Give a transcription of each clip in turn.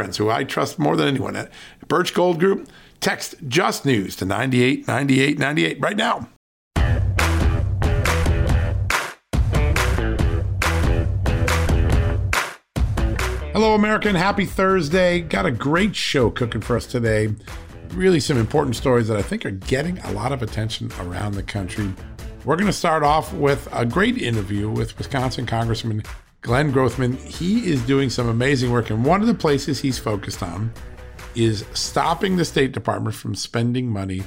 friends who I trust more than anyone at Birch Gold Group. Text Just News to 989898 right now. Hello, American. Happy Thursday. Got a great show cooking for us today. Really, some important stories that I think are getting a lot of attention around the country. We're going to start off with a great interview with Wisconsin Congressman Glenn Grothman, he is doing some amazing work. And one of the places he's focused on is stopping the State Department from spending money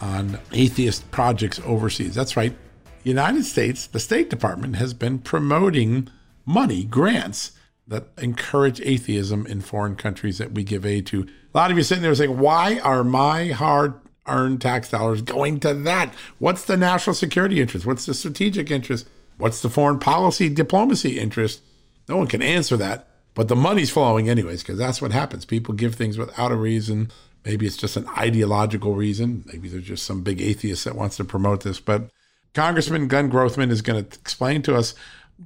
on atheist projects overseas. That's right. United States, the State Department has been promoting money, grants that encourage atheism in foreign countries that we give aid to. A lot of you sitting there saying, why are my hard earned tax dollars going to that? What's the national security interest? What's the strategic interest? What's the foreign policy diplomacy interest? No one can answer that, but the money's flowing anyways, because that's what happens. People give things without a reason. Maybe it's just an ideological reason. Maybe there's just some big atheist that wants to promote this. But Congressman Glenn Grothman is going to explain to us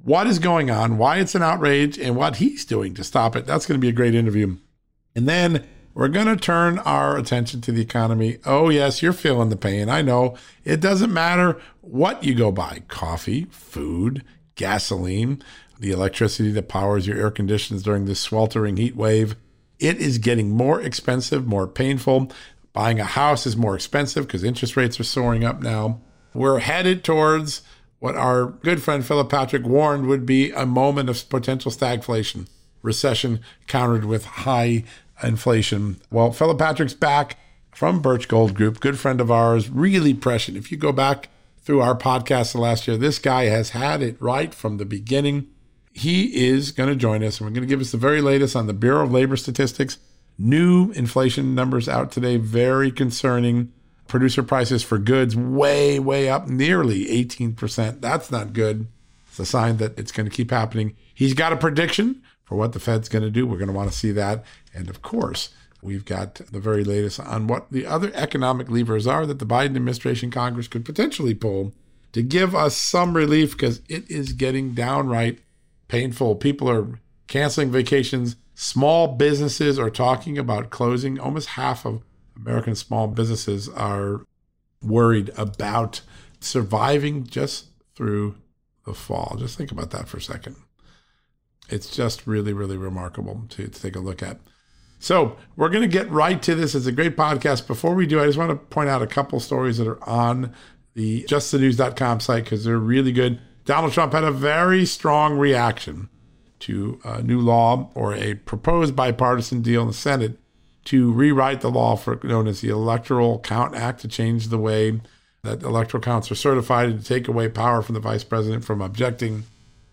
what is going on, why it's an outrage, and what he's doing to stop it. That's going to be a great interview. And then we're going to turn our attention to the economy. Oh, yes, you're feeling the pain. I know. It doesn't matter what you go buy coffee, food, gasoline, the electricity that powers your air conditions during this sweltering heat wave. It is getting more expensive, more painful. Buying a house is more expensive because interest rates are soaring up now. We're headed towards what our good friend Philip Patrick warned would be a moment of potential stagflation, recession countered with high inflation. Well, Philip Patrick's back from Birch Gold Group, good friend of ours, really prescient. If you go back through our podcast the last year, this guy has had it right from the beginning. He is going to join us, and we're going to give us the very latest on the Bureau of Labor Statistics. New inflation numbers out today, very concerning. Producer prices for goods way, way up, nearly 18%. That's not good. It's a sign that it's going to keep happening. He's got a prediction for what the Fed's going to do. We're going to want to see that. And of course, we've got the very latest on what the other economic levers are that the Biden administration Congress could potentially pull to give us some relief because it is getting downright painful. People are canceling vacations. Small businesses are talking about closing. Almost half of American small businesses are worried about surviving just through the fall. Just think about that for a second. It's just really, really remarkable to, to take a look at. So we're going to get right to this. It's a great podcast. Before we do, I just want to point out a couple stories that are on the justthenews.com site because they're really good. Donald Trump had a very strong reaction to a new law or a proposed bipartisan deal in the Senate to rewrite the law for known as the Electoral Count Act to change the way that electoral counts are certified and to take away power from the vice president from objecting.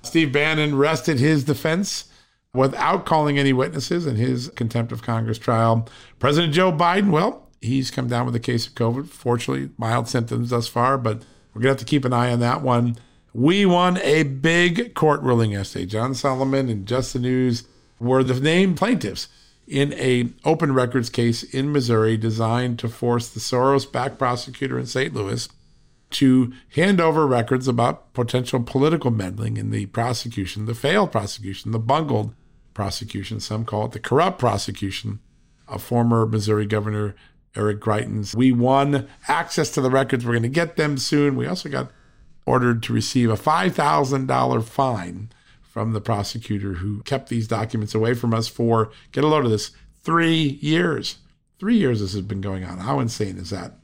Steve Bannon rested his defense without calling any witnesses in his contempt of Congress trial. President Joe Biden, well, he's come down with a case of COVID. Fortunately, mild symptoms thus far, but we're going to have to keep an eye on that one. We won a big court ruling yesterday. John Solomon and Just the News were the named plaintiffs in a open records case in Missouri designed to force the Soros-backed prosecutor in St. Louis to hand over records about potential political meddling in the prosecution, the failed prosecution, the bungled prosecution, some call it the corrupt prosecution of former Missouri Governor Eric Greitens. We won access to the records. We're going to get them soon. We also got ordered to receive a $5,000 fine from the prosecutor who kept these documents away from us for, get a load of this, three years. Three years this has been going on. How insane is that?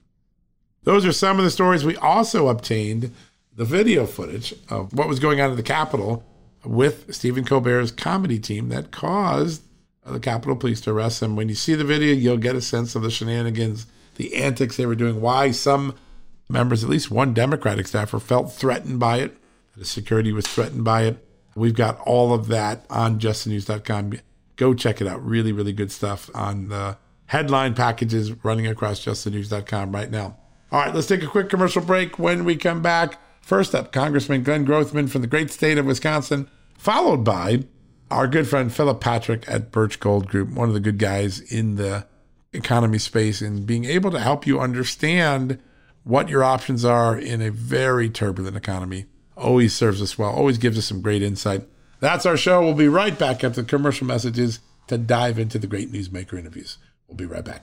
Those are some of the stories. We also obtained the video footage of what was going on at the Capitol with Stephen Colbert's comedy team that caused the Capitol Police to arrest him. When you see the video, you'll get a sense of the shenanigans, the antics they were doing, why some members, at least one Democratic staffer, felt threatened by it. The security was threatened by it. We've got all of that on justthenews.com. Go check it out. Really, really good stuff on the headline packages running across justthenews.com right now. All right, let's take a quick commercial break. When we come back, first up, Congressman Glenn Grothman from the great state of Wisconsin, followed by our good friend Philip Patrick at Birch Gold Group, one of the good guys in the economy space and being able to help you understand what your options are in a very turbulent economy. Always serves us well, always gives us some great insight. That's our show. We'll be right back after the commercial messages to dive into the great newsmaker interviews. We'll be right back.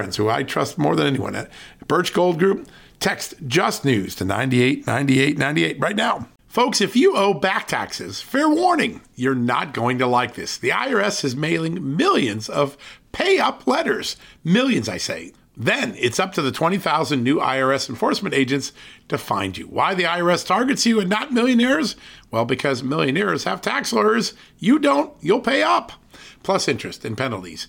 friends who I trust more than anyone at Birch Gold Group. Text Just News to 989898 right now. Folks, if you owe back taxes, fair warning, you're not going to like this. The IRS is mailing millions of pay up letters. Millions, I say. Then it's up to the 20,000 new IRS enforcement agents to find you. Why the IRS targets you and not millionaires? Well, because millionaires have tax lawyers. You don't, you'll pay up. Plus interest and penalties.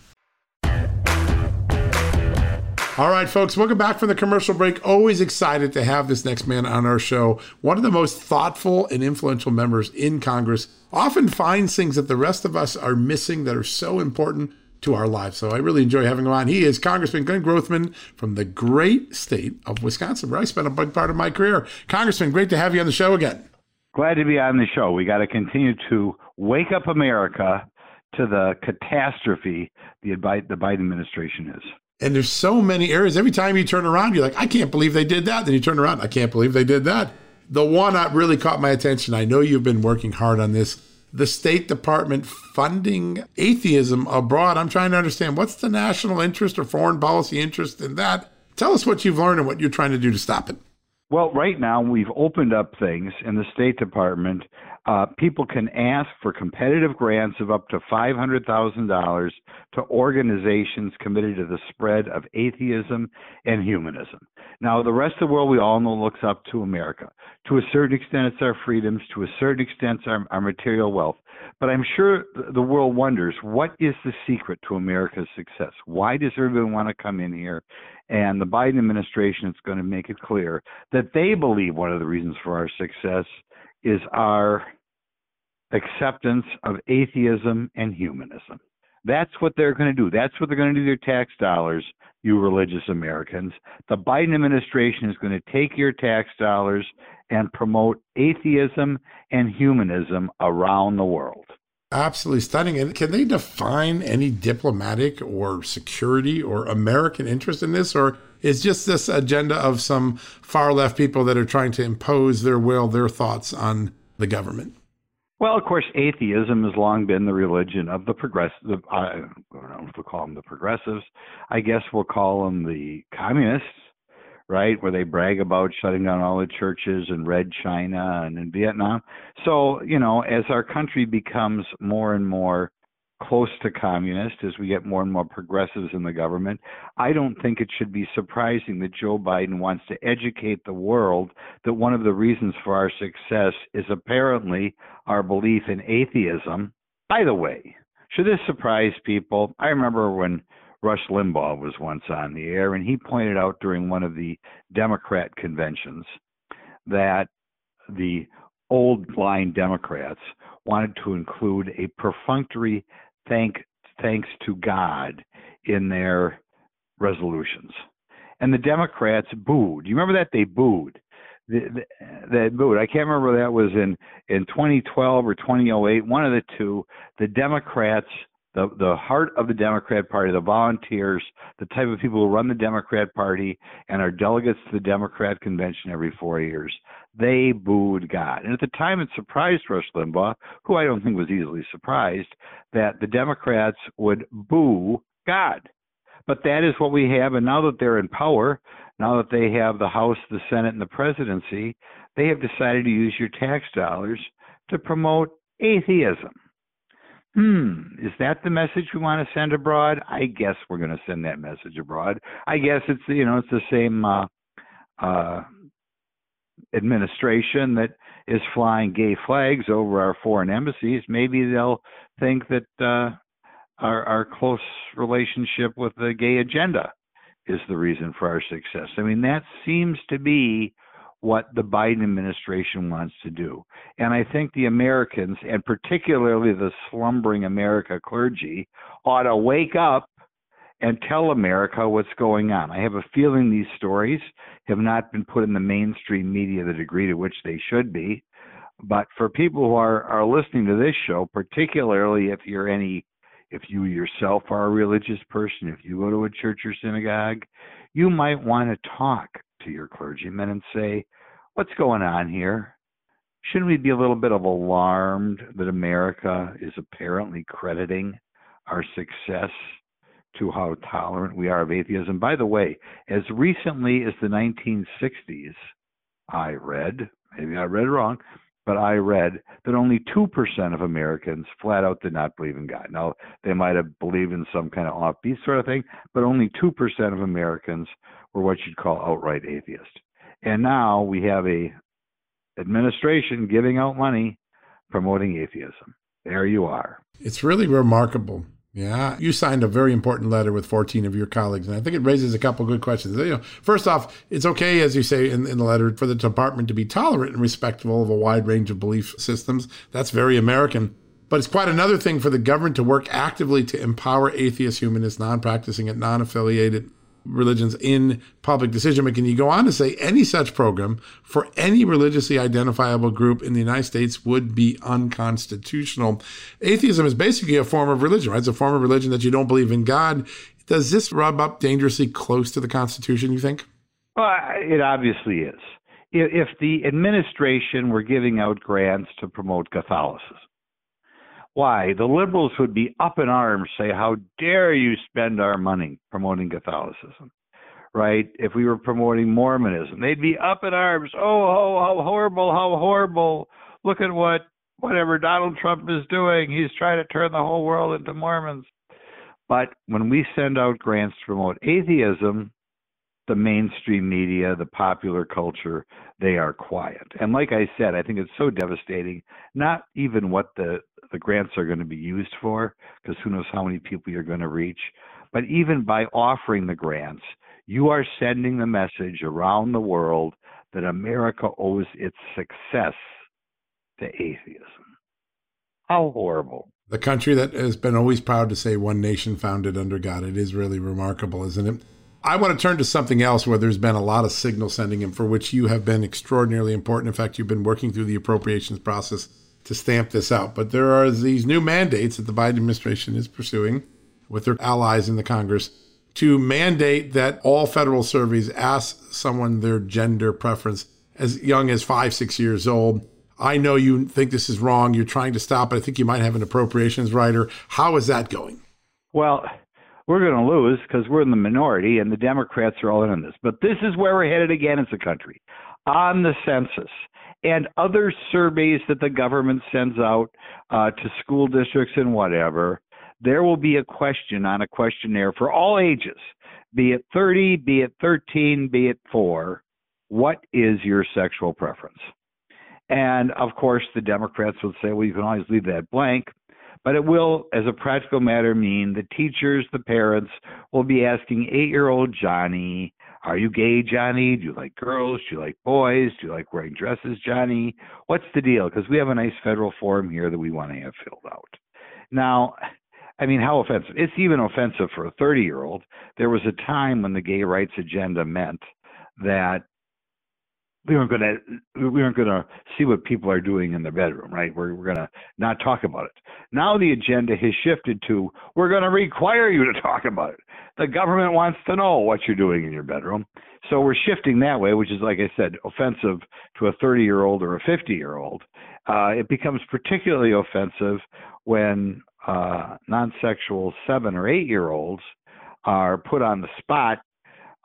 All right, folks, welcome back from the commercial break. Always excited to have this next man on our show. One of the most thoughtful and influential members in Congress often finds things that the rest of us are missing that are so important to our lives. So I really enjoy having him on. He is Congressman Glenn Grothman from the great state of Wisconsin, where I spent a big part of my career. Congressman, great to have you on the show again. Glad to be on the show. We got to continue to wake up America to the catastrophe the Biden administration is. And there's so many areas. Every time you turn around, you're like, I can't believe they did that. Then you turn around, I can't believe they did that. The one that really caught my attention, I know you've been working hard on this. The State Department funding atheism abroad. I'm trying to understand what's the national interest or foreign policy interest in that. Tell us what you've learned and what you're trying to do to stop it. Well, right now we've opened up things in the State Department uh, people can ask for competitive grants of up to $500,000 to organizations committed to the spread of atheism and humanism. Now, the rest of the world we all know looks up to America. To a certain extent, it's our freedoms. To a certain extent, it's our, our material wealth. But I'm sure the world wonders what is the secret to America's success? Why does everyone want to come in here? And the Biden administration is going to make it clear that they believe one of the reasons for our success is our acceptance of atheism and humanism. That's what they're going to do. That's what they're going to do with their tax dollars, you religious Americans. The Biden administration is going to take your tax dollars and promote atheism and humanism around the world. Absolutely stunning. And can they define any diplomatic or security or American interest in this? Or is just this agenda of some far left people that are trying to impose their will, their thoughts on the government? Well, of course, atheism has long been the religion of the progressive. I don't know if we'll call them the progressives. I guess we'll call them the communists right? Where they brag about shutting down all the churches in Red China and in Vietnam. So, you know, as our country becomes more and more close to communist, as we get more and more progressives in the government, I don't think it should be surprising that Joe Biden wants to educate the world that one of the reasons for our success is apparently our belief in atheism. By the way, should this surprise people? I remember when Rush Limbaugh was once on the air, and he pointed out during one of the Democrat conventions that the old line Democrats wanted to include a perfunctory thank thanks to God in their resolutions. And the Democrats booed. You remember that they booed. The, booed. I can't remember that was in in 2012 or 2008. One of the two. The Democrats the the heart of the Democrat Party, the volunteers, the type of people who run the Democrat Party and are delegates to the Democrat convention every four years, they booed God. And at the time, it surprised Rush Limbaugh, who I don't think was easily surprised, that the Democrats would boo God. But that is what we have, and now that they're in power, now that they have the House, the Senate, and the presidency, they have decided to use your tax dollars to promote atheism hmm, is that the message we want to send abroad? I guess we're going to send that message abroad. I guess it's you know it's the same uh, uh, administration that is flying gay flags over our foreign embassies. Maybe they'll think that uh, our our close relationship with the gay agenda is the reason for our success. I mean that seems to be what the Biden administration wants to do. And I think the Americans, and particularly the slumbering America clergy, ought to wake up and tell America what's going on. I have a feeling these stories have not been put in the mainstream media the degree to which they should be. But for people who are, are listening to this show, particularly if you're any if you yourself are a religious person, if you go to a church or synagogue, you might want to talk to your clergyman and say, What's going on here? Shouldn't we be a little bit of alarmed that America is apparently crediting our success to how tolerant we are of atheism? By the way, as recently as the 1960s, I read, maybe I read wrong, but I read that only 2% of Americans flat out did not believe in God. Now, they might have believed in some kind of offbeat sort of thing, but only 2% of Americans were what you'd call outright atheists. And now we have a administration giving out money promoting atheism. There you are. It's really remarkable. Yeah, you signed a very important letter with 14 of your colleagues, and I think it raises a couple good questions. You know, first off, it's okay, as you say in, in the letter, for the department to be tolerant and respectful of a wide range of belief systems. That's very American. But it's quite another thing for the government to work actively to empower atheist, humanist, non practicing, and non affiliated religions in public decision making. You go on to say any such program for any religiously identifiable group in the United States would be unconstitutional. Atheism is basically a form of religion, right? It's a form of religion that you don't believe in God. Does this rub up dangerously close to the Constitution, you think? Well, it obviously is. If the administration were giving out grants to promote Catholicism, why? The liberals would be up in arms, say, How dare you spend our money promoting Catholicism? Right? If we were promoting Mormonism, they'd be up in arms. Oh, oh, how horrible, how horrible. Look at what whatever Donald Trump is doing. He's trying to turn the whole world into Mormons. But when we send out grants to promote atheism, the mainstream media, the popular culture, they are quiet. And like I said, I think it's so devastating, not even what the the grants are going to be used for, because who knows how many people you're going to reach. But even by offering the grants, you are sending the message around the world that America owes its success to atheism. How horrible. The country that has been always proud to say one nation founded under God. It is really remarkable, isn't it? I want to turn to something else where there's been a lot of signal sending and for which you have been extraordinarily important. In fact, you've been working through the appropriations process to stamp this out. But there are these new mandates that the Biden administration is pursuing with their allies in the Congress to mandate that all federal surveys ask someone their gender preference as young as five, six years old. I know you think this is wrong. You're trying to stop it. I think you might have an appropriations rider. How is that going? Well, we're going to lose because we're in the minority and the Democrats are all in on this. But this is where we're headed again as a country on the census and other surveys that the government sends out uh, to school districts and whatever. There will be a question on a questionnaire for all ages, be it 30, be it 13, be it 4. What is your sexual preference? And of course, the Democrats would say, well, you can always leave that blank. But it will, as a practical matter, mean the teachers, the parents will be asking eight year old Johnny, Are you gay, Johnny? Do you like girls? Do you like boys? Do you like wearing dresses, Johnny? What's the deal? Because we have a nice federal form here that we want to have filled out. Now, I mean, how offensive? It's even offensive for a 30 year old. There was a time when the gay rights agenda meant that we weren't going to we weren't going to see what people are doing in the bedroom, right? We're we're going to not talk about it. Now the agenda has shifted to we're going to require you to talk about it. The government wants to know what you're doing in your bedroom, so we're shifting that way, which is like I said, offensive to a 30 year old or a 50 year old. Uh, it becomes particularly offensive when uh, non-sexual seven or eight year olds are put on the spot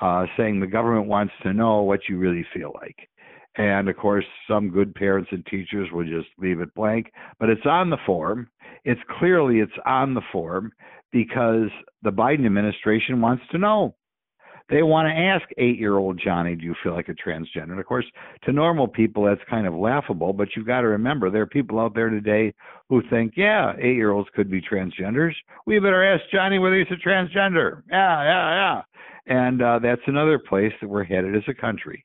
uh, saying the government wants to know what you really feel like. And of course, some good parents and teachers will just leave it blank, but it's on the form. It's clearly it's on the form because the Biden administration wants to know. They want to ask eight year old Johnny, do you feel like a transgender? And of course, to normal people, that's kind of laughable, but you've got to remember there are people out there today who think, yeah, eight year olds could be transgenders. We better ask Johnny whether he's a transgender. Yeah, yeah, yeah. And uh, that's another place that we're headed as a country.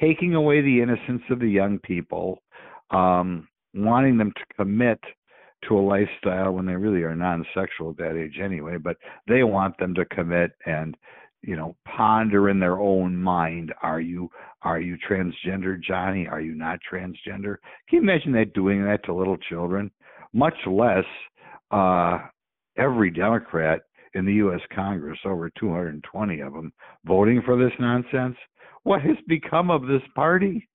Taking away the innocence of the young people, um, wanting them to commit to a lifestyle when they really are non-sexual at that age anyway, but they want them to commit and you know ponder in their own mind are you are you transgender johnny are you not transgender can you imagine that doing that to little children much less uh every democrat in the U.S. Congress, over 220 of them, voting for this nonsense. What has become of this party?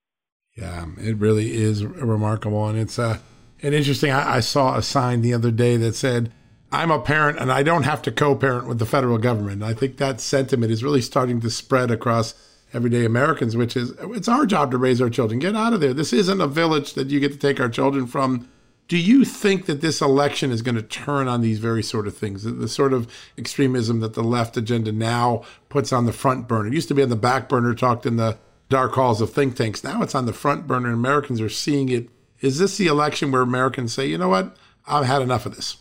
Yeah, it really is remarkable, and it's uh, and interesting. I, I saw a sign the other day that said, "I'm a parent, and I don't have to co-parent with the federal government." I think that sentiment is really starting to spread across everyday Americans, which is it's our job to raise our children. Get out of there. This isn't a village that you get to take our children from do you think that this election is going to turn on these very sort of things, the, the, sort of extremism that the left agenda now puts on the front burner? It used to be on the back burner, talked in the dark halls of think tanks. Now it's on the front burner, and Americans are seeing it. Is this the election where Americans say, you know what, I've had enough of this?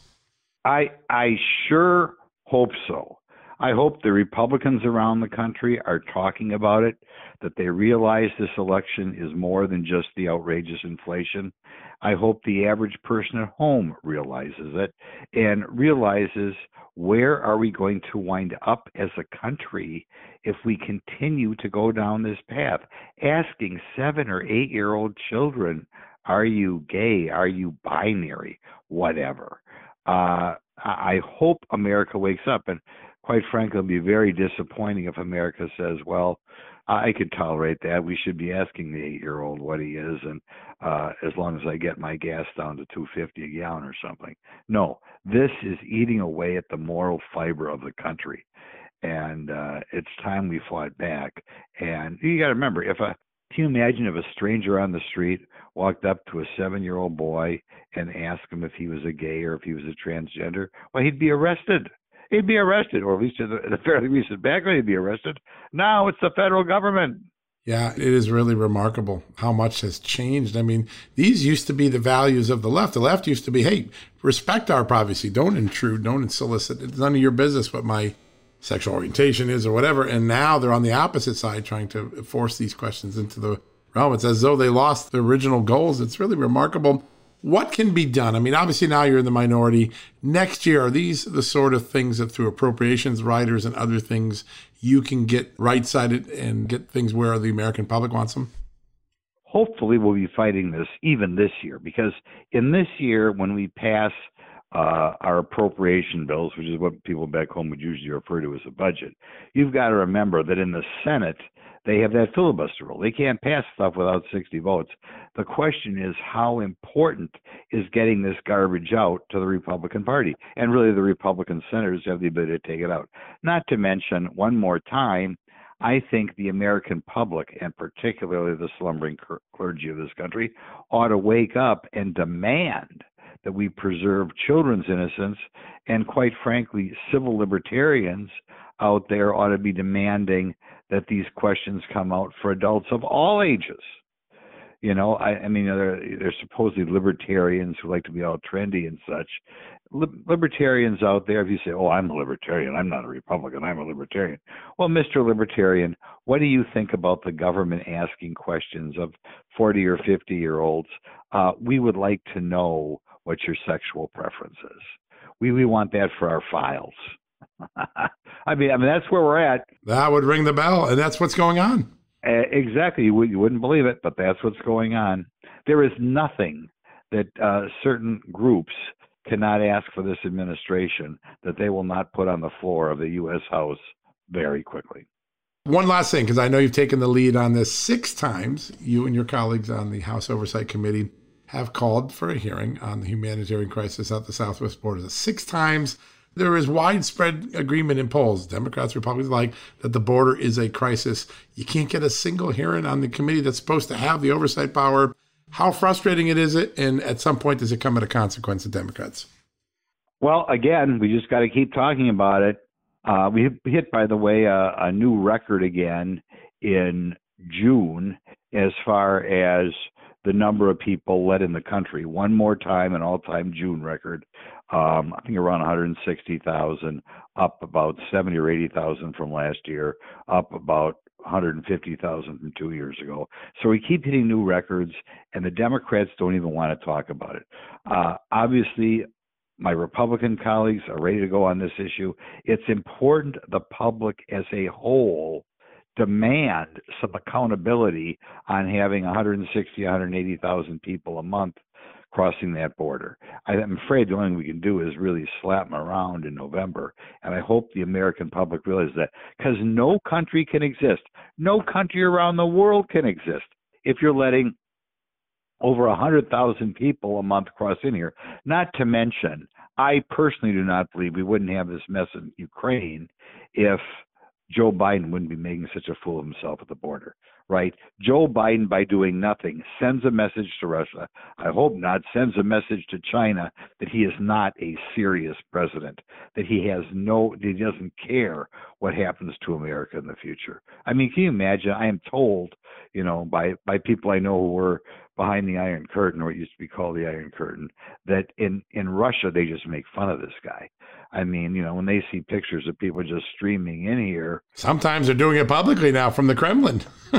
I I sure hope so. I hope the Republicans around the country are talking about it, that they realize this election is more than just the outrageous inflation. I hope the average person at home realizes it and realizes where are we going to wind up as a country if we continue to go down this path? Asking seven or eight year old children, are you gay? Are you binary? Whatever. Uh, I hope America wakes up. And quite frankly, it'll be very disappointing if America says, well, I could tolerate that. We should be asking the eight-year-old what he is, and uh, as long as I get my gas down to 250 a gallon or something. No, this is eating away at the moral fiber of the country, and uh, it's time we fought back. And you got to remember, if a can you imagine if a stranger on the street walked up to a seven-year-old boy and asked him if he was a gay or if he was a transgender? Well, he'd be arrested he'd be arrested, or at least in a fairly recent background, he'd be arrested. Now it's the federal government. Yeah, it is really remarkable how much has changed. I mean, these used to be the values of the left. The left used to be, hey, respect our privacy, don't intrude, don't solicit. It's none of your business what my sexual orientation is or whatever. And now they're on the opposite side trying to force these questions into the realm. It's as though they lost the original goals. It's really remarkable. What can be done? I mean, obviously now you're in the minority. Next year, are these the sort of things that through appropriations riders and other things you can get right sided and get things where the American public wants them? hopefully we'll be fighting this even this year because in this year when we pass uh, our appropriation bills, which is what people back home would usually refer to as a budget, you've got to remember that in the Senate they have that filibuster rule. They can't pass stuff without 60 votes. The question is how important is getting this garbage out to the Republican Party? And really, the Republican senators have the ability to take it out. Not to mention, one more time, I think the American public, and particularly the slumbering clergy of this country, ought to wake up and demand that we preserve children's innocence. And quite frankly, civil libertarians out there ought to be demanding that these questions come out for adults of all ages. You know, I, I mean, they're, they're supposedly libertarians who like to be all trendy and such. libertarians out there, if you say, "Oh, I'm a libertarian. I'm not a Republican. I'm a libertarian." Well, Mr. Libertarian, what do you think about the government asking questions of 40 or 50 year olds? Uh, we would like to know what your sexual preference is. We we want that for our files. I mean, I mean that's where we're at. That would ring the bell, and that's what's going on. Uh, exactly, you, you wouldn't believe it, but that's what's going on. There is nothing that uh, certain groups cannot ask for this administration that they will not put on the floor of the U.S. House very quickly. One last thing, because I know you've taken the lead on this six times. You and your colleagues on the House Oversight Committee have called for a hearing on the humanitarian crisis at the southwest border. Six times there is widespread agreement in polls, Democrats, Republicans like, that the border is a crisis. You can't get a single hearing on the committee that's supposed to have the oversight power. How frustrating it is it, and at some point does it come at a consequence to Democrats? Well, again, we just got to keep talking about it. Uh, we hit, by the way, a, a new record again in June as far as the number of people led in the country. One more time, an all-time June record. Um, I think around 160,000, up about 70 or 80,000 from last year, up about 150,000 from two years ago. So we keep hitting new records, and the Democrats don't even want to talk about it. Uh, obviously, my Republican colleagues are ready to go on this issue. It's important the public as a whole demand some accountability on having 160, 180,000 people a month crossing that border. I'm afraid the only thing we can do is really slap them around in November. And I hope the American public realizes that because no country can exist, no country around the world can exist if you're letting over 100,000 people a month cross in here. Not to mention, I personally do not believe we wouldn't have this mess in Ukraine if Joe Biden wouldn't be making such a fool of himself at the border, right? Joe Biden, by doing nothing, sends a message to Russia. I hope not, sends a message to China that he is not a serious president, that he has no, he doesn't care what happens to America in the future. I mean, can you imagine? I am told, you know, by by people I know who were behind the Iron Curtain, or what used to be called the Iron Curtain, that in in Russia they just make fun of this guy. I mean, you know, when they see pictures of people just streaming in here, sometimes they're doing it publicly now from the Kremlin.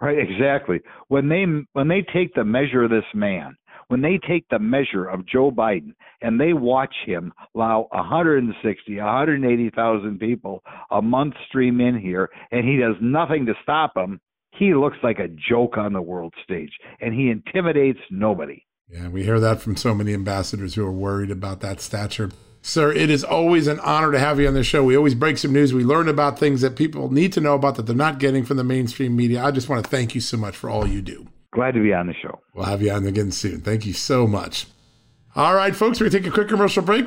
right, exactly. When they when they take the measure of this man, when they take the measure of Joe Biden and they watch him allow 160, 180,000 people a month stream in here, and he does nothing to stop them, he looks like a joke on the world stage, and he intimidates nobody. Yeah, we hear that from so many ambassadors who are worried about that stature. Sir, it is always an honor to have you on the show. We always break some news. We learn about things that people need to know about that they're not getting from the mainstream media. I just want to thank you so much for all you do. Glad to be on the show. We'll have you on again soon. Thank you so much. All right, folks, we're going to take a quick commercial break.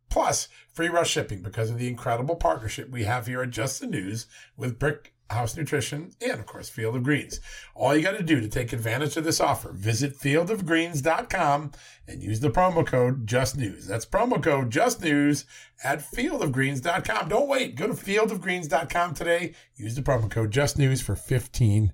plus free rush shipping because of the incredible partnership we have here at Just the News with Brick House Nutrition, and of course, Field of Greens. All you got to do to take advantage of this offer, visit fieldofgreens.com and use the promo code JustNews. That's promo code JustNews at fieldofgreens.com. Don't wait. Go to fieldofgreens.com today. Use the promo code JustNews for 15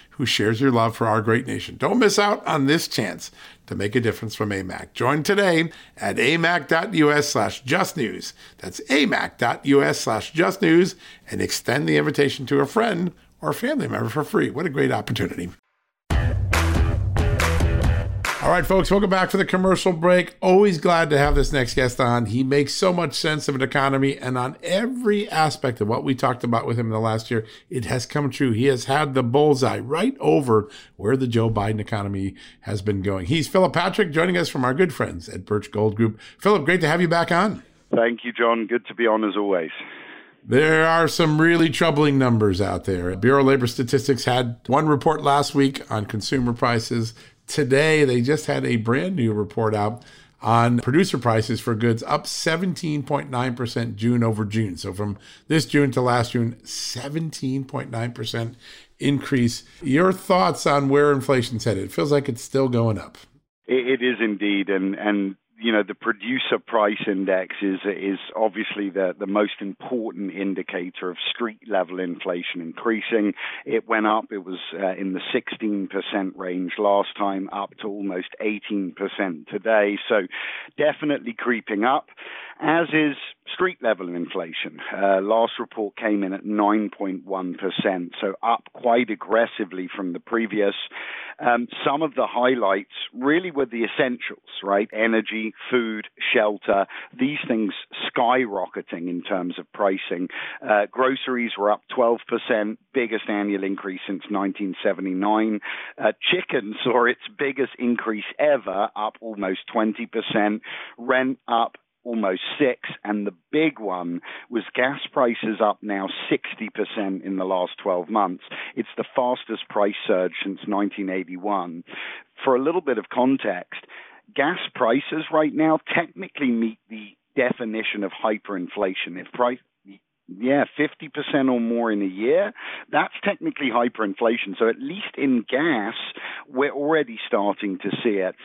who shares your love for our great nation. Don't miss out on this chance to make a difference from AMAC. Join today at amac.us slash justnews. That's amac.us slash justnews, and extend the invitation to a friend or family member for free. What a great opportunity. All right, folks, welcome back for the commercial break. Always glad to have this next guest on. He makes so much sense of an economy, and on every aspect of what we talked about with him in the last year, it has come true. He has had the bullseye right over where the Joe Biden economy has been going. He's Philip Patrick, joining us from our good friends at Birch Gold Group. Philip, great to have you back on. Thank you, John. Good to be on as always. There are some really troubling numbers out there. Bureau of Labor Statistics had one report last week on consumer prices today they just had a brand new report out on producer prices for goods up 17.9% June over June. So from this June to last June, 17.9% increase. Your thoughts on where inflation's headed? It feels like it's still going up. It is indeed, and and you know the producer price index is is obviously the the most important indicator of street level inflation increasing. It went up. It was uh, in the 16% range last time, up to almost 18% today. So definitely creeping up as is street level inflation. Uh, last report came in at 9.1%, so up quite aggressively from the previous. Um, some of the highlights really were the essentials, right? Energy, food, shelter, these things skyrocketing in terms of pricing. Uh, groceries were up 12%, biggest annual increase since 1979. Uh, chicken saw its biggest increase ever, up almost 20%. Rent up almost six, and the big one was gas prices up now 60% in the last 12 months. It's the fastest price surge since 1981. For a little bit of context, gas prices right now technically meet the definition of hyperinflation. If price yeah, 50% or more in a year. That's technically hyperinflation. So at least in gas, we're already starting to see it.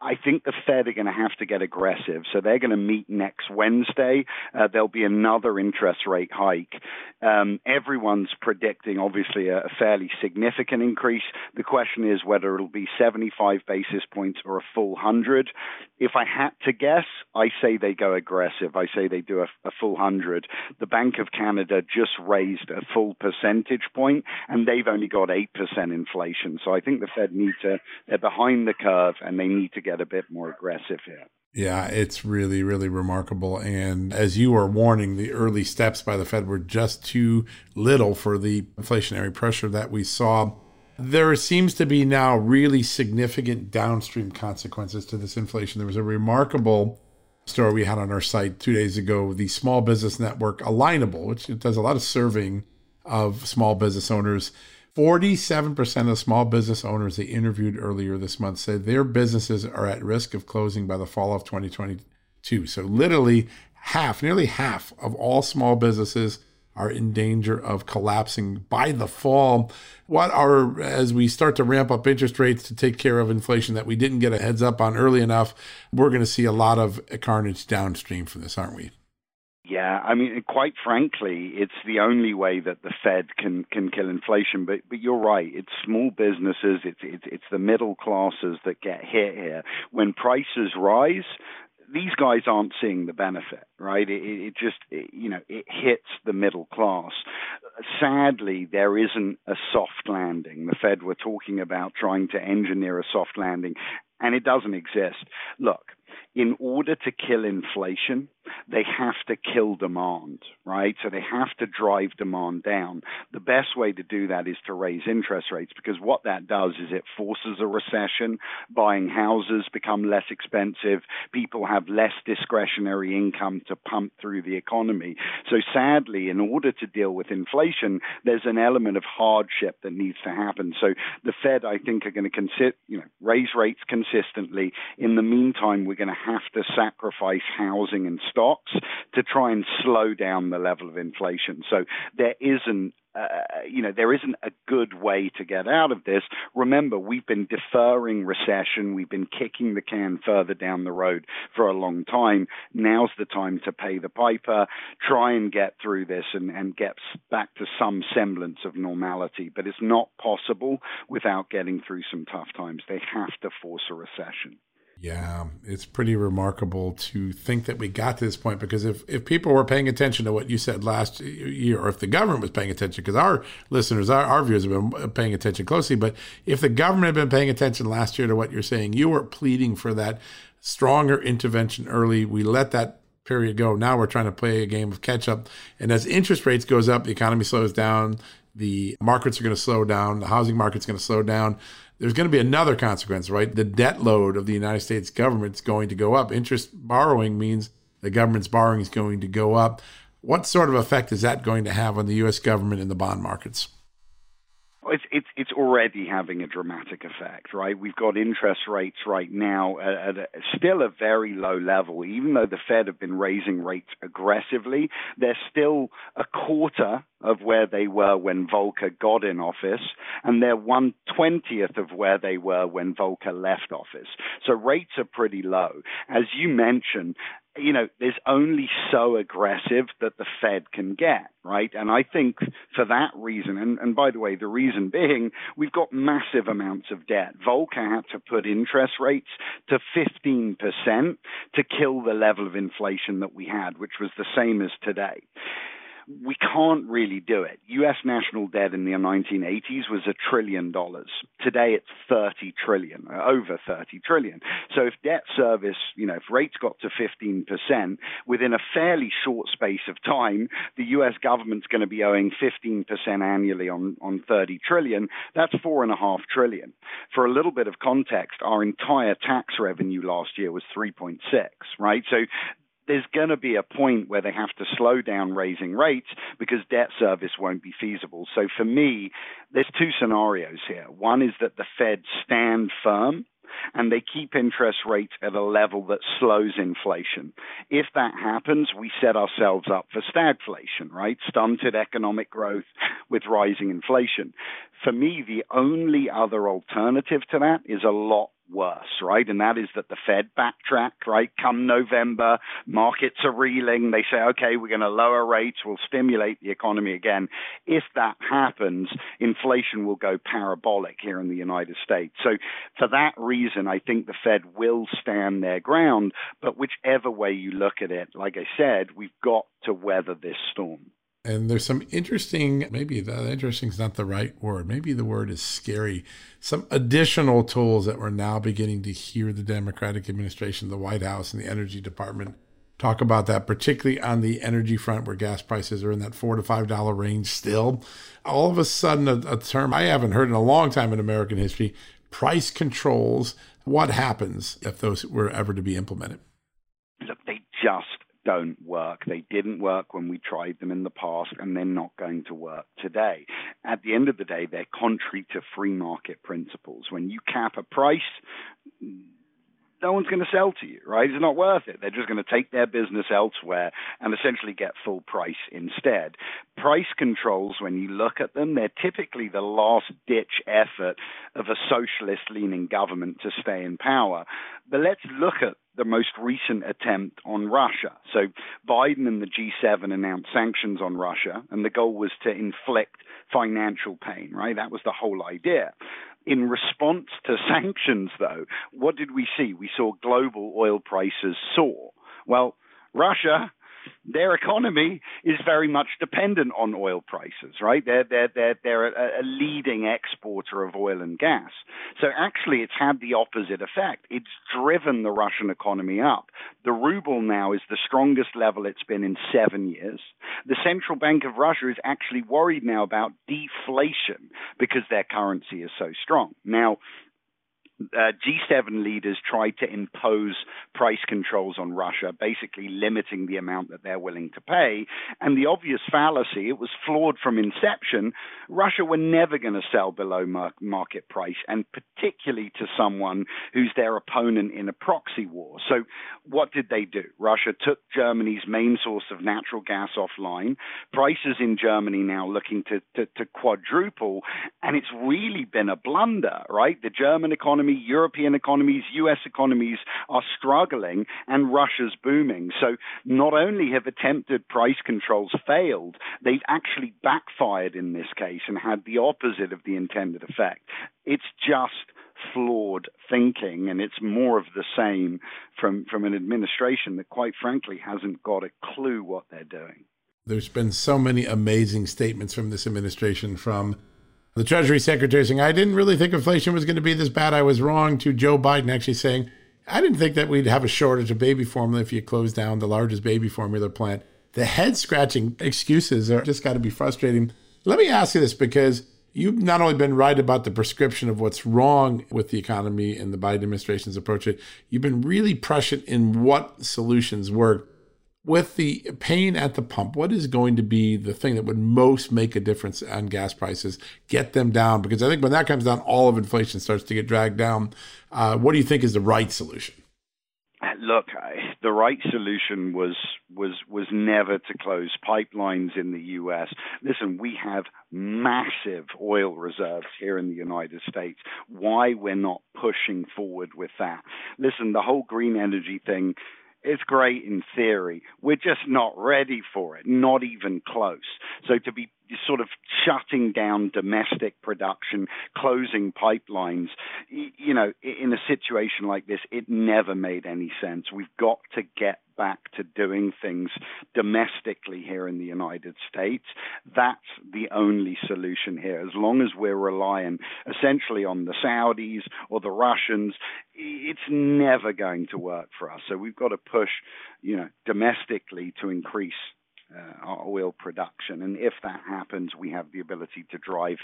I think the Fed are going to have to get aggressive. So they're going to meet next Wednesday. Uh, there'll be another interest rate hike. Um, everyone's predicting, obviously, a, a, fairly significant increase. The question is whether it'll be 75 basis points or a full 100. If I had to guess, I say they go aggressive. I say they do a, a full 100. The Bank of Canada just raised a full percentage point, and they've only got 8% inflation. So I think the Fed need to, they're behind the curve, and they need to get a bit more aggressive here. Yeah, it's really, really remarkable. And as you were warning, the early steps by the Fed were just too little for the inflationary pressure that we saw. there seems to be now really significant downstream consequences to this inflation. There was a remarkable story we had on our site two days ago. The small business network Alignable, which does a lot of serving of small business owners. 47% of small business owners they interviewed earlier this month said their businesses are at risk of closing by the fall of 2022. So, literally half, nearly half of all small businesses are in danger of collapsing by the fall. What are, as we start to ramp up interest rates to take care of inflation that we didn't get a heads up on early enough, we're going to see a lot of carnage downstream from this, aren't we? Yeah, I mean, quite frankly, it's the only way that the Fed can can kill inflation. But but you're right. It's small businesses. It's it's it's the middle classes that get hit here. When prices rise, these guys aren't seeing the benefit, right? It, it just, it, you know, it hits the middle class. Sadly, there isn't a soft landing. The Fed were talking about trying to engineer a soft landing, and it doesn't exist. Look, in order to kill inflation, they have to kill demand, right? So they have to drive demand down. The best way to do that is to raise interest rates because what that does is it forces a recession. Buying houses become less expensive. People have less discretionary income to pump through the economy. So sadly, in order to deal with inflation, there's an element of hardship that needs to happen. So the Fed, I think, are going to you know, raise rates consistently. In the meantime, we're going to have to sacrifice housing and stocks to try and slow down the level of inflation. So there isn't uh, you know, there isn't a good way to get out of this. Remember, we've been deferring recession. We've been kicking the can further down the road for a long time. Now's the time to pay the piper, try and get through this and, and get back to some semblance of normality. But it's not possible without getting through some tough times. They have to force a recession. Yeah, it's pretty remarkable to think that we got to this point because if, if people were paying attention to what you said last year, or if the government was paying attention, because our listeners, our, our viewers have been uh, paying attention closely, but if the government had been paying attention last year to what you're saying, you were pleading for that stronger intervention early. We let that period go. Now we're trying to play a game of catch up. And as interest rates goes up, the economy slows down, the markets are going to slow down, the housing market's going to slow down there's going to be another consequence, right? The debt load of the United States government is going to go up. Interest borrowing means the government's borrowing is going to go up. What sort of effect is that going to have on the U.S. government and the bond markets? It's, it's, it's already having a dramatic effect, right? We've got interest rates right now at, at a, still a very low level. Even though the Fed have been raising rates aggressively, they're still a quarter of where they were when Volcker got in office, and they're one twentieth of where they were when Volcker left office. So rates are pretty low. As you mentioned, you know, there's only so aggressive that the Fed can get, right? And I think for that reason, and, and by the way, the reason being, we've got massive amounts of debt. Volcker had to put interest rates to 15% to kill the level of inflation that we had, which was the same as today we can't really do it. US national debt in the 1980s was a trillion dollars. Today it's 30 trillion, uh, over 30 trillion. So if debt service, you know, if rates got to 15%, within a fairly short space of time, the US government's going to be owing 15% annually on, on 30 trillion. That's four and a half trillion. For a little bit of context, our entire tax revenue last year was 3.6, right? So there's going to be a point where they have to slow down raising rates because debt service won't be feasible. So for me, there's two scenarios here. One is that the Fed stand firm and they keep interest rates at a level that slows inflation. If that happens, we set ourselves up for stagflation, right? Stunted economic growth with rising inflation. For me, the only other alternative to that is a lot worse, right? And that is that the Fed backtrack, right? Come November, markets are reeling. They say, okay, we're going to lower rates. We'll stimulate the economy again. If that happens, inflation will go parabolic here in the United States. So for that reason, I think the Fed will stand their ground. But whichever way you look at it, like I said, we've got to weather this storm. And there's some interesting, maybe the interesting is not the right word. Maybe the word is scary. Some additional tools that we're now beginning to hear the Democratic administration, the White House, and the Energy Department talk about that, particularly on the energy front where gas prices are in that four to five dollar range still. All of a sudden, a, a term I haven't heard in a long time in American history price controls. What happens if those were ever to be implemented? Don't work. They didn't work when we tried them in the past, and they're not going to work today. At the end of the day, they're contrary to free market principles. When you cap a price, no one's going to sell to you, right? It's not worth it. They're just going to take their business elsewhere and essentially get full price instead. Price controls, when you look at them, they're typically the last ditch effort of a socialist leaning government to stay in power. But let's look at the most recent attempt on Russia. So Biden and the G7 announced sanctions on Russia, and the goal was to inflict financial pain, right? That was the whole idea. In response to sanctions, though, what did we see? We saw global oil prices soar. Well, Russia their economy is very much dependent on oil prices, right? They're they're they're they're a, a, leading exporter of oil and gas. So actually, it's had the opposite effect. It's driven the Russian economy up. The ruble now is the strongest level it's been in seven years. The central bank of Russia is actually worried now about deflation because their currency is so strong. Now, uh, G7 leaders tried to impose price controls on Russia, basically limiting the amount that they're willing to pay. And the obvious fallacy, it was flawed from inception. Russia were never going to sell below market price, and particularly to someone who's their opponent in a proxy war. So, what did they do? Russia took Germany's main source of natural gas offline. Prices in Germany now looking to, to, to quadruple, and it's really been a blunder, right? The German economy economy, European economies, US economies are struggling, and Russia's booming. So not only have attempted price controls failed, they've actually backfired in this case and had the opposite of the intended effect. It's just flawed thinking, and it's more of the same from, from an administration that, quite frankly, hasn't got a clue what they're doing. There's been so many amazing statements from this administration from the Treasury Secretary saying, I didn't really think inflation was going to be this bad. I was wrong, to Joe Biden actually saying, I didn't think that we'd have a shortage of baby formula if you close down the largest baby formula plant. The head scratching excuses are just got to be frustrating. Let me ask you this because you've not only been right about the prescription of what's wrong with the economy and the Biden administration's approach, it, you've been really prescient in what solutions work with the pain at the pump, what is going to be the thing that would most make a difference on gas prices, get them down? Because I think when that comes down, all of inflation starts to get dragged down. Uh, what do you think is the right solution? Look, the right solution was was was never to close pipelines in the U.S. Listen, we have massive oil reserves here in the United States. Why we're not pushing forward with that? Listen, the whole green energy thing it's great in theory. We're just not ready for it, not even close. So to be sort of shutting down domestic production, closing pipelines, you know, in a situation like this, it never made any sense. We've got to get back to doing things domestically here in the United States. That's the only solution here. As long as we're relying essentially on the Saudis or the Russians, it's never going to work for us. So we've got to push, you know, domestically to increase Uh, our oil production. And if that happens, we have the ability to drive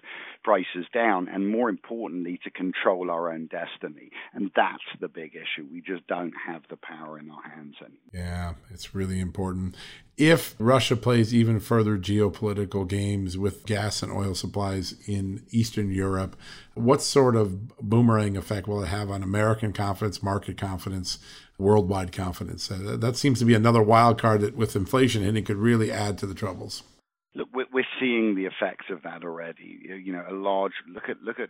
prices down and, more importantly, to control our own destiny. And that's the big issue. We just don't have the power in our hands anymore. Yeah, it's really important. If Russia plays even further geopolitical games with gas and oil supplies in Eastern Europe, what sort of boomerang effect will it have on American confidence, market confidence, worldwide confidence. Uh, that seems to be another wild card that, with inflation and it could really add to the troubles. Look, we're seeing the effects of that already. You know, a large look at look at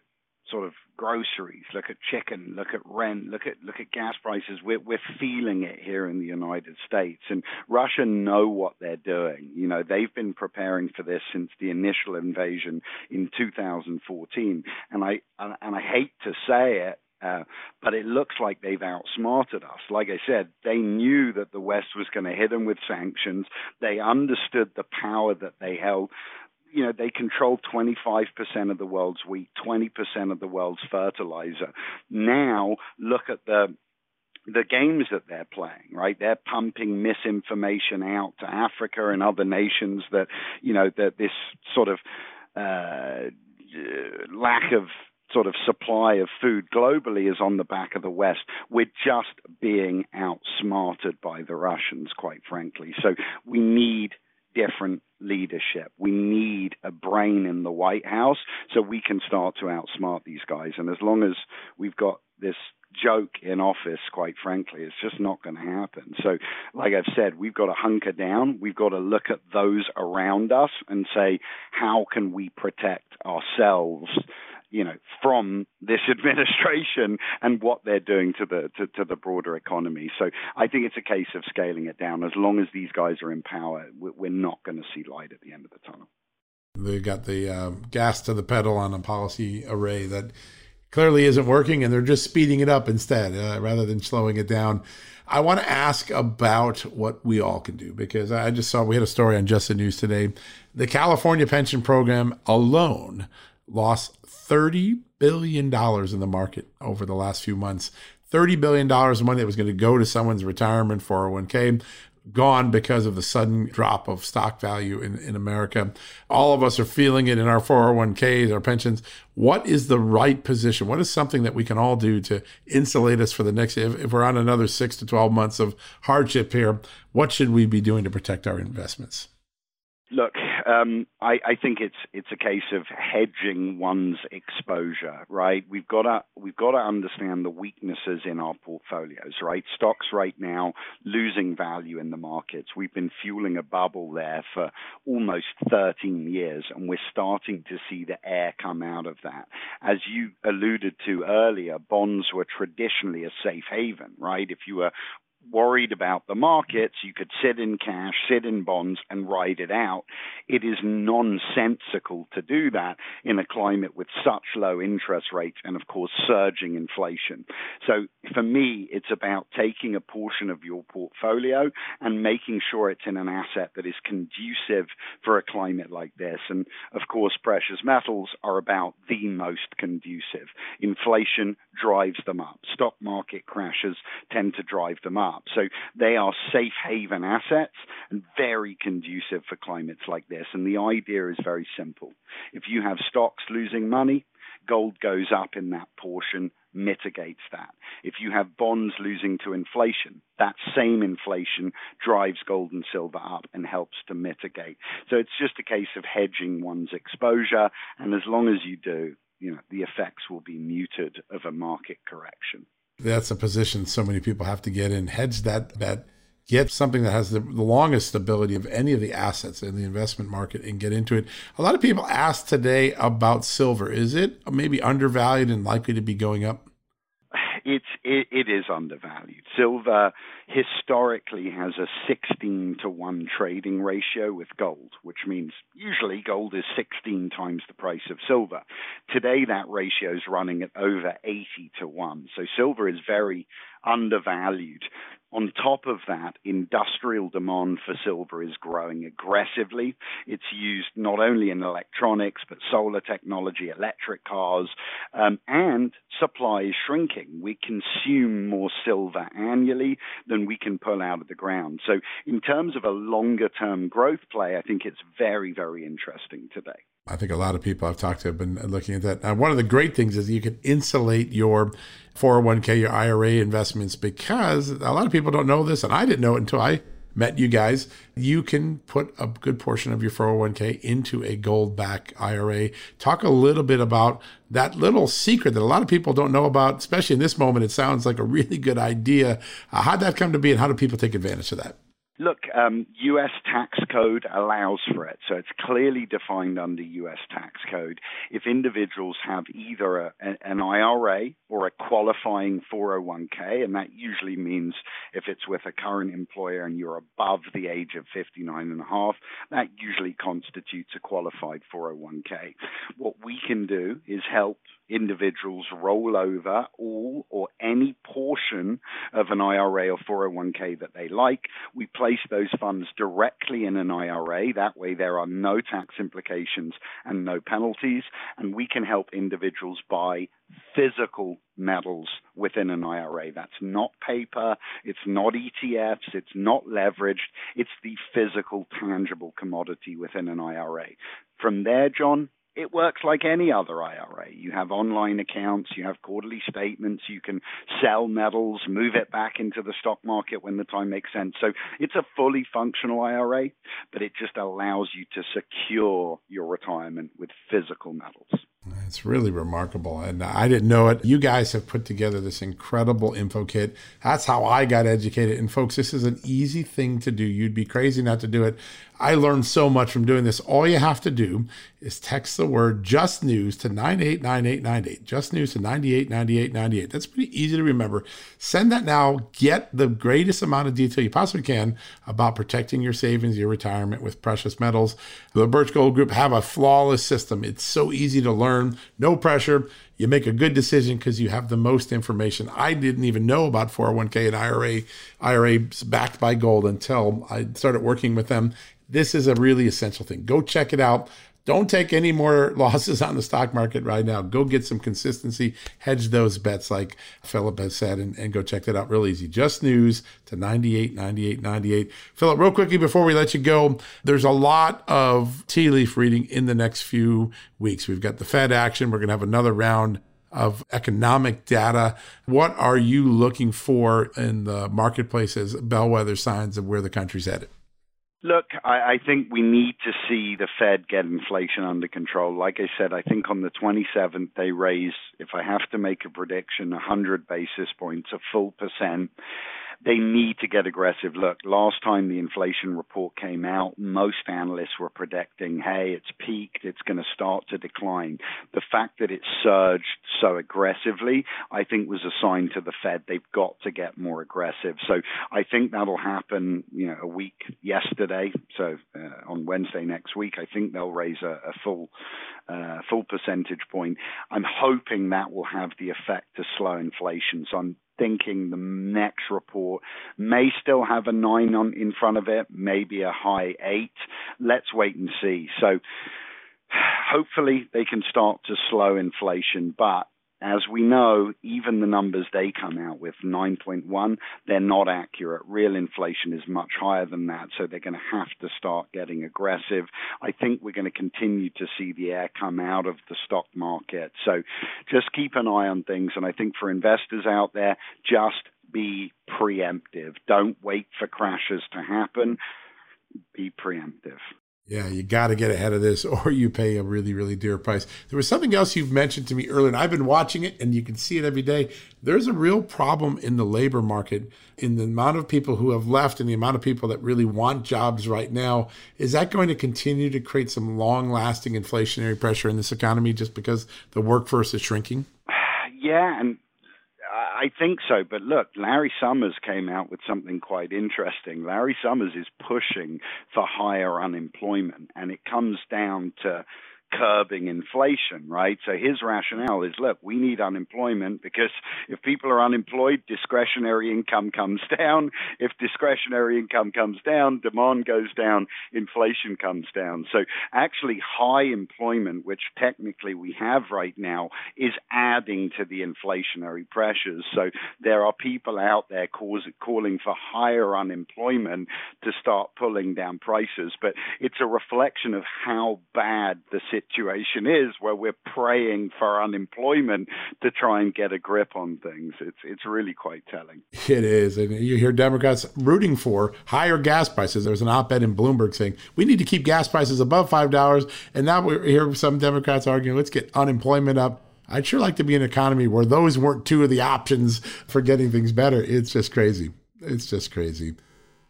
sort of groceries, look at chicken, look at rent, look at look at gas prices. We're we're feeling it here in the United States, and Russia know what they're doing. You know, they've been preparing for this since the initial invasion in 2014, and I and I hate to say it, uh, but it looks like they've outsmarted us. Like I said, they knew that the West was going to hit them with sanctions. They understood the power that they held. You know, they control 25% of the world's wheat, 20% of the world's fertilizer. Now, look at the the games that they're playing, right? They're pumping misinformation out to Africa and other nations that, you know, that this sort of uh, lack of sort of supply of food globally is on the back of the West. We're just being outsmarted by the Russians, quite frankly. So we need different leadership. We need a brain in the White House so we can start to outsmart these guys. And as long as we've got this joke in office, quite frankly. It's just not going to happen. So, like I've said, we've got to hunker down. We've got to look at those around us and say, how can we protect ourselves? You know, from this administration and what they're doing to the to, to the broader economy. So I think it's a case of scaling it down. As long as these guys are in power, we're not going to see light at the end of the tunnel. They got the uh, gas to the pedal on a policy array that clearly isn't working and they're just speeding it up instead uh, rather than slowing it down. I want to ask about what we all can do because I just saw we had a story on Just the News today. The California pension program alone lost $30 billion in the market over the last few months. $30 billion of money that was going to go to someone's retirement 401k gone because of the sudden drop of stock value in, in America. All of us are feeling it in our 401ks, our pensions. What is the right position? What is something that we can all do to insulate us for the next, if, if we're on another six to 12 months of hardship here, what should we be doing to protect our investments? Look, um, I, I, think it's it's a case of hedging one's exposure, right? We've got to we've got to understand the weaknesses in our portfolios, right? Stocks right now losing value in the markets. We've been fueling a bubble there for almost 13 years, and we're starting to see the air come out of that. As you alluded to earlier, bonds were traditionally a safe haven, right? If you were worried about the markets, you could sit in cash, sit in bonds, and ride it out. It is nonsensical to do that in a climate with such low interest rates and, of course, surging inflation. So, for me, it's about taking a portion of your portfolio and making sure it's in an asset that is conducive for a climate like this. And, of course, precious metals are about the most conducive. Inflation drives them up, stock market crashes tend to drive them up up. So they are safe haven assets and very conducive for climates like this. And the idea is very simple. If you have stocks losing money, gold goes up in that portion, mitigates that. If you have bonds losing to inflation, that same inflation drives gold and silver up and helps to mitigate. So it's just a case of hedging one's exposure. And as long as you do, you know, the effects will be muted of a market correction that's a position so many people have to get in. Hedge that that get something that has the, the, longest stability of any of the assets in the investment market and get into it. A lot of people ask today about silver. Is it maybe undervalued and likely to be going up? It's it, it is undervalued. Silver historically has a 16 to 1 trading ratio with gold, which means usually gold is 16 times the price of silver. Today that ratio is running at over 80 to 1. So silver is very undervalued. On top of that, industrial demand for silver is growing aggressively. It's used not only in electronics, but solar technology, electric cars, um, and supply is shrinking. We consume more silver annually than we can pull out of the ground. So, in terms of a longer term growth play, I think it's very, very interesting today. I think a lot of people I've talked to have been looking at that. Now, one of the great things is you can insulate your 401k, your IRA investments, because a lot of people don't know this, and I didn't know it until I met you guys. You can put a good portion of your 401k into a gold back IRA. Talk a little bit about that little secret that a lot of people don't know about, especially in this moment. It sounds like a really good idea. Uh, how'd that come to be, and how do people take advantage of that? Look, um, U.S. tax code allows for it, so it's clearly defined under U.S. tax code. If individuals have either a, an IRA or a qualifying 401k, and that usually means if it's with a current employer and you're above the age of 59 and a half, that usually constitutes a qualified 401k. What we can do is help individuals roll over all or any portion of an IRA or 401k that they like. We place those funds directly in an IRA. That way, there are no tax implications and no penalties. And we can help individuals buy physical metals within an IRA. That's not paper, it's not ETFs, it's not leveraged, it's the physical, tangible commodity within an IRA. From there, John, it works like any other IRA. You have online accounts, you have quarterly statements, you can sell metals, move it back into the stock market when the time makes sense. So it's a fully functional IRA, but it just allows you to secure your retirement with physical metals. It's really remarkable. And I didn't know it. You guys have put together this incredible info kit. That's how I got educated. And folks, this is an easy thing to do. You'd be crazy not to do it. I learned so much from doing this. All you have to do is text the word just news to 989898. Just news to 989898. That's pretty easy to remember. Send that now. Get the greatest amount of detail you possibly can about protecting your savings, your retirement with precious metals. The Birch Gold Group have a flawless system. It's so easy to learn, no pressure. You make a good decision because you have the most information. I didn't even know about 401k and IRA, IRAs backed by gold until I started working with them this is a really essential thing. Go check it out. Don't take any more losses on the stock market right now. Go get some consistency, hedge those bets, like Philip has said, and, and go check that out real easy. Just news to 98, 98, 98. Philip, real quickly before we let you go, there's a lot of tea leaf reading in the next few weeks. We've got the Fed action. We're going to have another round of economic data. What are you looking for in the marketplace as bellwether signs of where the country's headed? Look, I, I think we need to see the Fed get inflation under control. Like I said, I think on the 27th they raise, if I have to make a prediction, 100 basis points, a full percent they need to get aggressive. Look, last time the inflation report came out, most analysts were predicting, hey, it's peaked, it's going to start to decline. The fact that it surged so aggressively, I think was a sign to the Fed they've got to get more aggressive. So I think that'll happen, you know, a week yesterday. So uh, on Wednesday next week, I think they'll raise a, a full uh, full percentage point. I'm hoping that will have the effect to slow inflation. So I'm thinking the next report may still have a nine on in front of it, maybe a high eight. Let's wait and see. So hopefully they can start to slow inflation, but as we know, even the numbers they come out with, 9.1, they're not accurate. Real inflation is much higher than that, so they're going to have to start getting aggressive. I think we're going to continue to see the air come out of the stock market. So just keep an eye on things. And I think for investors out there, just be preemptive. Don't wait for crashes to happen. Be preemptive. Yeah, you got to get ahead of this or you pay a really, really dear price. There was something else you've mentioned to me earlier, and I've been watching it and you can see it every day. There's a real problem in the labor market in the amount of people who have left and the amount of people that really want jobs right now. Is that going to continue to create some long lasting inflationary pressure in this economy just because the workforce is shrinking? Yeah, and I think so, but look, Larry Summers came out with something quite interesting. Larry Summers is pushing for higher unemployment, and it comes down to curbing inflation, right? So his rationale is look, we need unemployment because if people are unemployed, discretionary income comes down. If discretionary income comes down, demand goes down, inflation comes down. So actually, high employment, which technically we have right now, is adding to the inflationary pressures. So there are people out there cause, calling for higher unemployment to start pulling down prices. But it's a reflection of how bad the situation situation is where we're praying for unemployment to try and get a grip on things. It's it's really quite telling. It is, and you hear Democrats rooting for higher gas prices. There was an op-ed in Bloomberg saying we need to keep gas prices above five dollars, and now we hear some Democrats arguing let's get unemployment up. I'd sure like to be in an economy where those weren't two of the options for getting things better. It's just crazy. It's just crazy.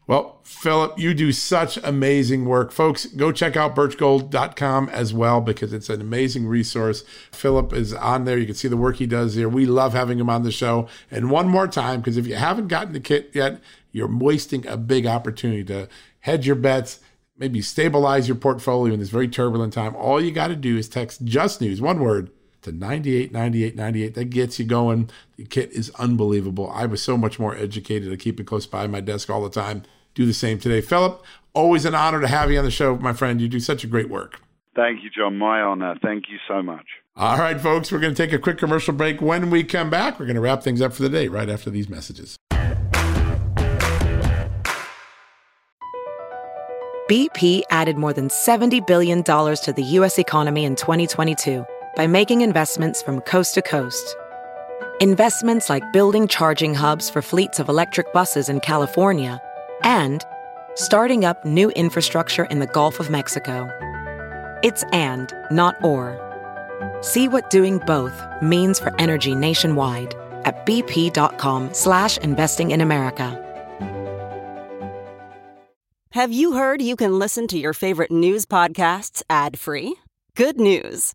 Well, Philip, you do such amazing work. Folks, go check out birchgold.com as well because it's an amazing resource. Philip is on there. You can see the work he does here. We love having him on the show. And one more time, because if you haven't gotten the kit yet, you're wasting a big opportunity to hedge your bets, maybe stabilize your portfolio in this very turbulent time. All you got to do is text just news, one word, to 98, 98, 98. That gets you going. The kit is unbelievable. I was so much more educated. I keep it close by my desk all the time. Do the same today. Philip, always an honor to have you on the show, my friend. You do such a great work. Thank you, John. My honor. Thank you so much. All right, folks, we're going to take a quick commercial break. When we come back, we're going to wrap things up for the day right after these messages. BP added more than $70 billion to the U.S. economy in 2022 by making investments from coast to coast. Investments like building charging hubs for fleets of electric buses in California and starting up new infrastructure in the Gulf of Mexico. It's and, not or. See what doing both means for energy nationwide at bp.com slash investing in America. Have you heard you can listen to your favorite news podcasts ad-free? Good news.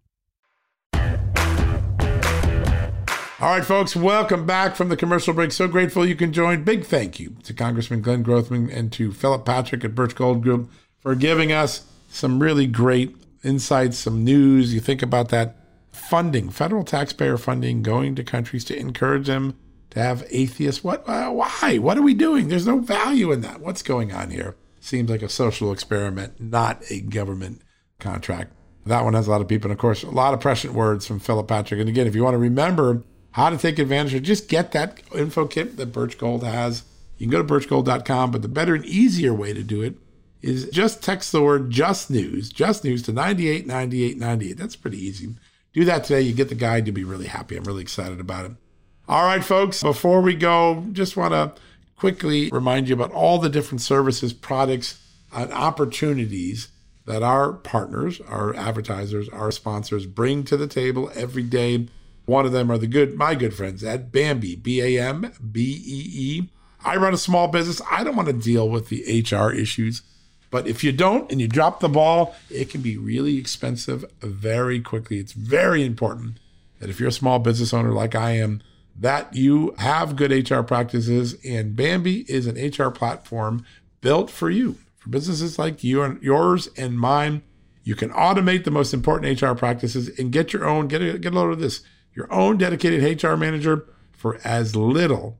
All right, folks, welcome back from the commercial break. So grateful you can join. Big thank you to Congressman Glenn Grothman and to Philip Patrick at Birch Gold Group for giving us some really great insights, some news. You think about that funding, federal taxpayer funding going to countries to encourage them to have atheists. What? Uh, why? What are we doing? There's no value in that. What's going on here? Seems like a social experiment, not a government contract. That one has a lot of people, and of course, a lot of prescient words from Philip Patrick. And again, if you want to remember how to take advantage of just get that info kit that Birch Gold has. You can go to birchgold.com, but the better and easier way to do it is just text the word just news, just news to 989898. That's pretty easy. Do that today. You get the guide. You'll be really happy. I'm really excited about it. All right, folks, before we go, just want to quickly remind you about all the different services, products, and opportunities that our partners, our advertisers, our sponsors bring to the table every day one of them are the good, my good friends at Bambee, B A M B E E. I run a small business. I don't want to deal with the HR issues. But if you don't and you drop the ball, it can be really expensive very quickly. It's very important that if you're a small business owner like I am, that you have good HR practices. And Bambee is an HR platform built for you, for businesses like you and yours and mine. You can automate the most important HR practices and get your own, get a, get a load of this your own dedicated HR manager for as little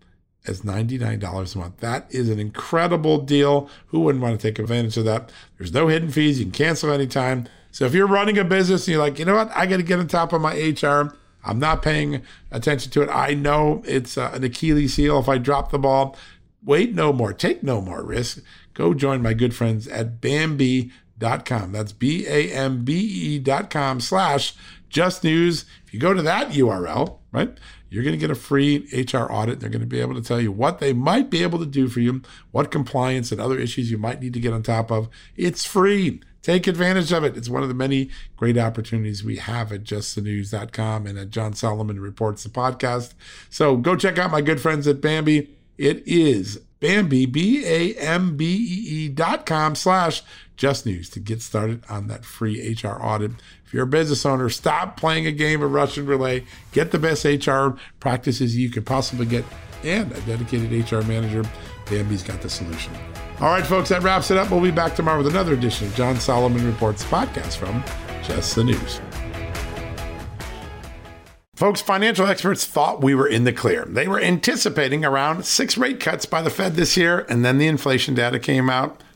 as $99 a month. That is an incredible deal. Who wouldn't want to take advantage of that? There's no hidden fees. You can cancel anytime. So if you're running a business and you're like, you know what, I got to get on top of my HR. I'm not paying attention to it. I know it's uh, an Achilles heel if I drop the ball. Wait no more. Take no more risk. Go join my good friends at Bambee.com. That's B A M B E.com slash just news. If you go to that URL, right, you're going to get a free HR audit. They're going to be able to tell you what they might be able to do for you, what compliance and other issues you might need to get on top of. It's free. Take advantage of it. It's one of the many great opportunities we have at justthenews.com and at John Solomon Reports the podcast. So go check out my good friends at Bambee. It is Bambee, B A M B E E dot com slash just news to get started on that free HR audit. If you're a business owner, stop playing a game of Russian roulette. Get the best HR practices you could possibly get and a dedicated HR manager. Bambee's got the solution. All right, folks, that wraps it up. We'll be back tomorrow with another edition of John Solomon Reports podcast from Just the News. Folks, financial experts thought we were in the clear. They were anticipating around six rate cuts by the Fed this year, and then the inflation data came out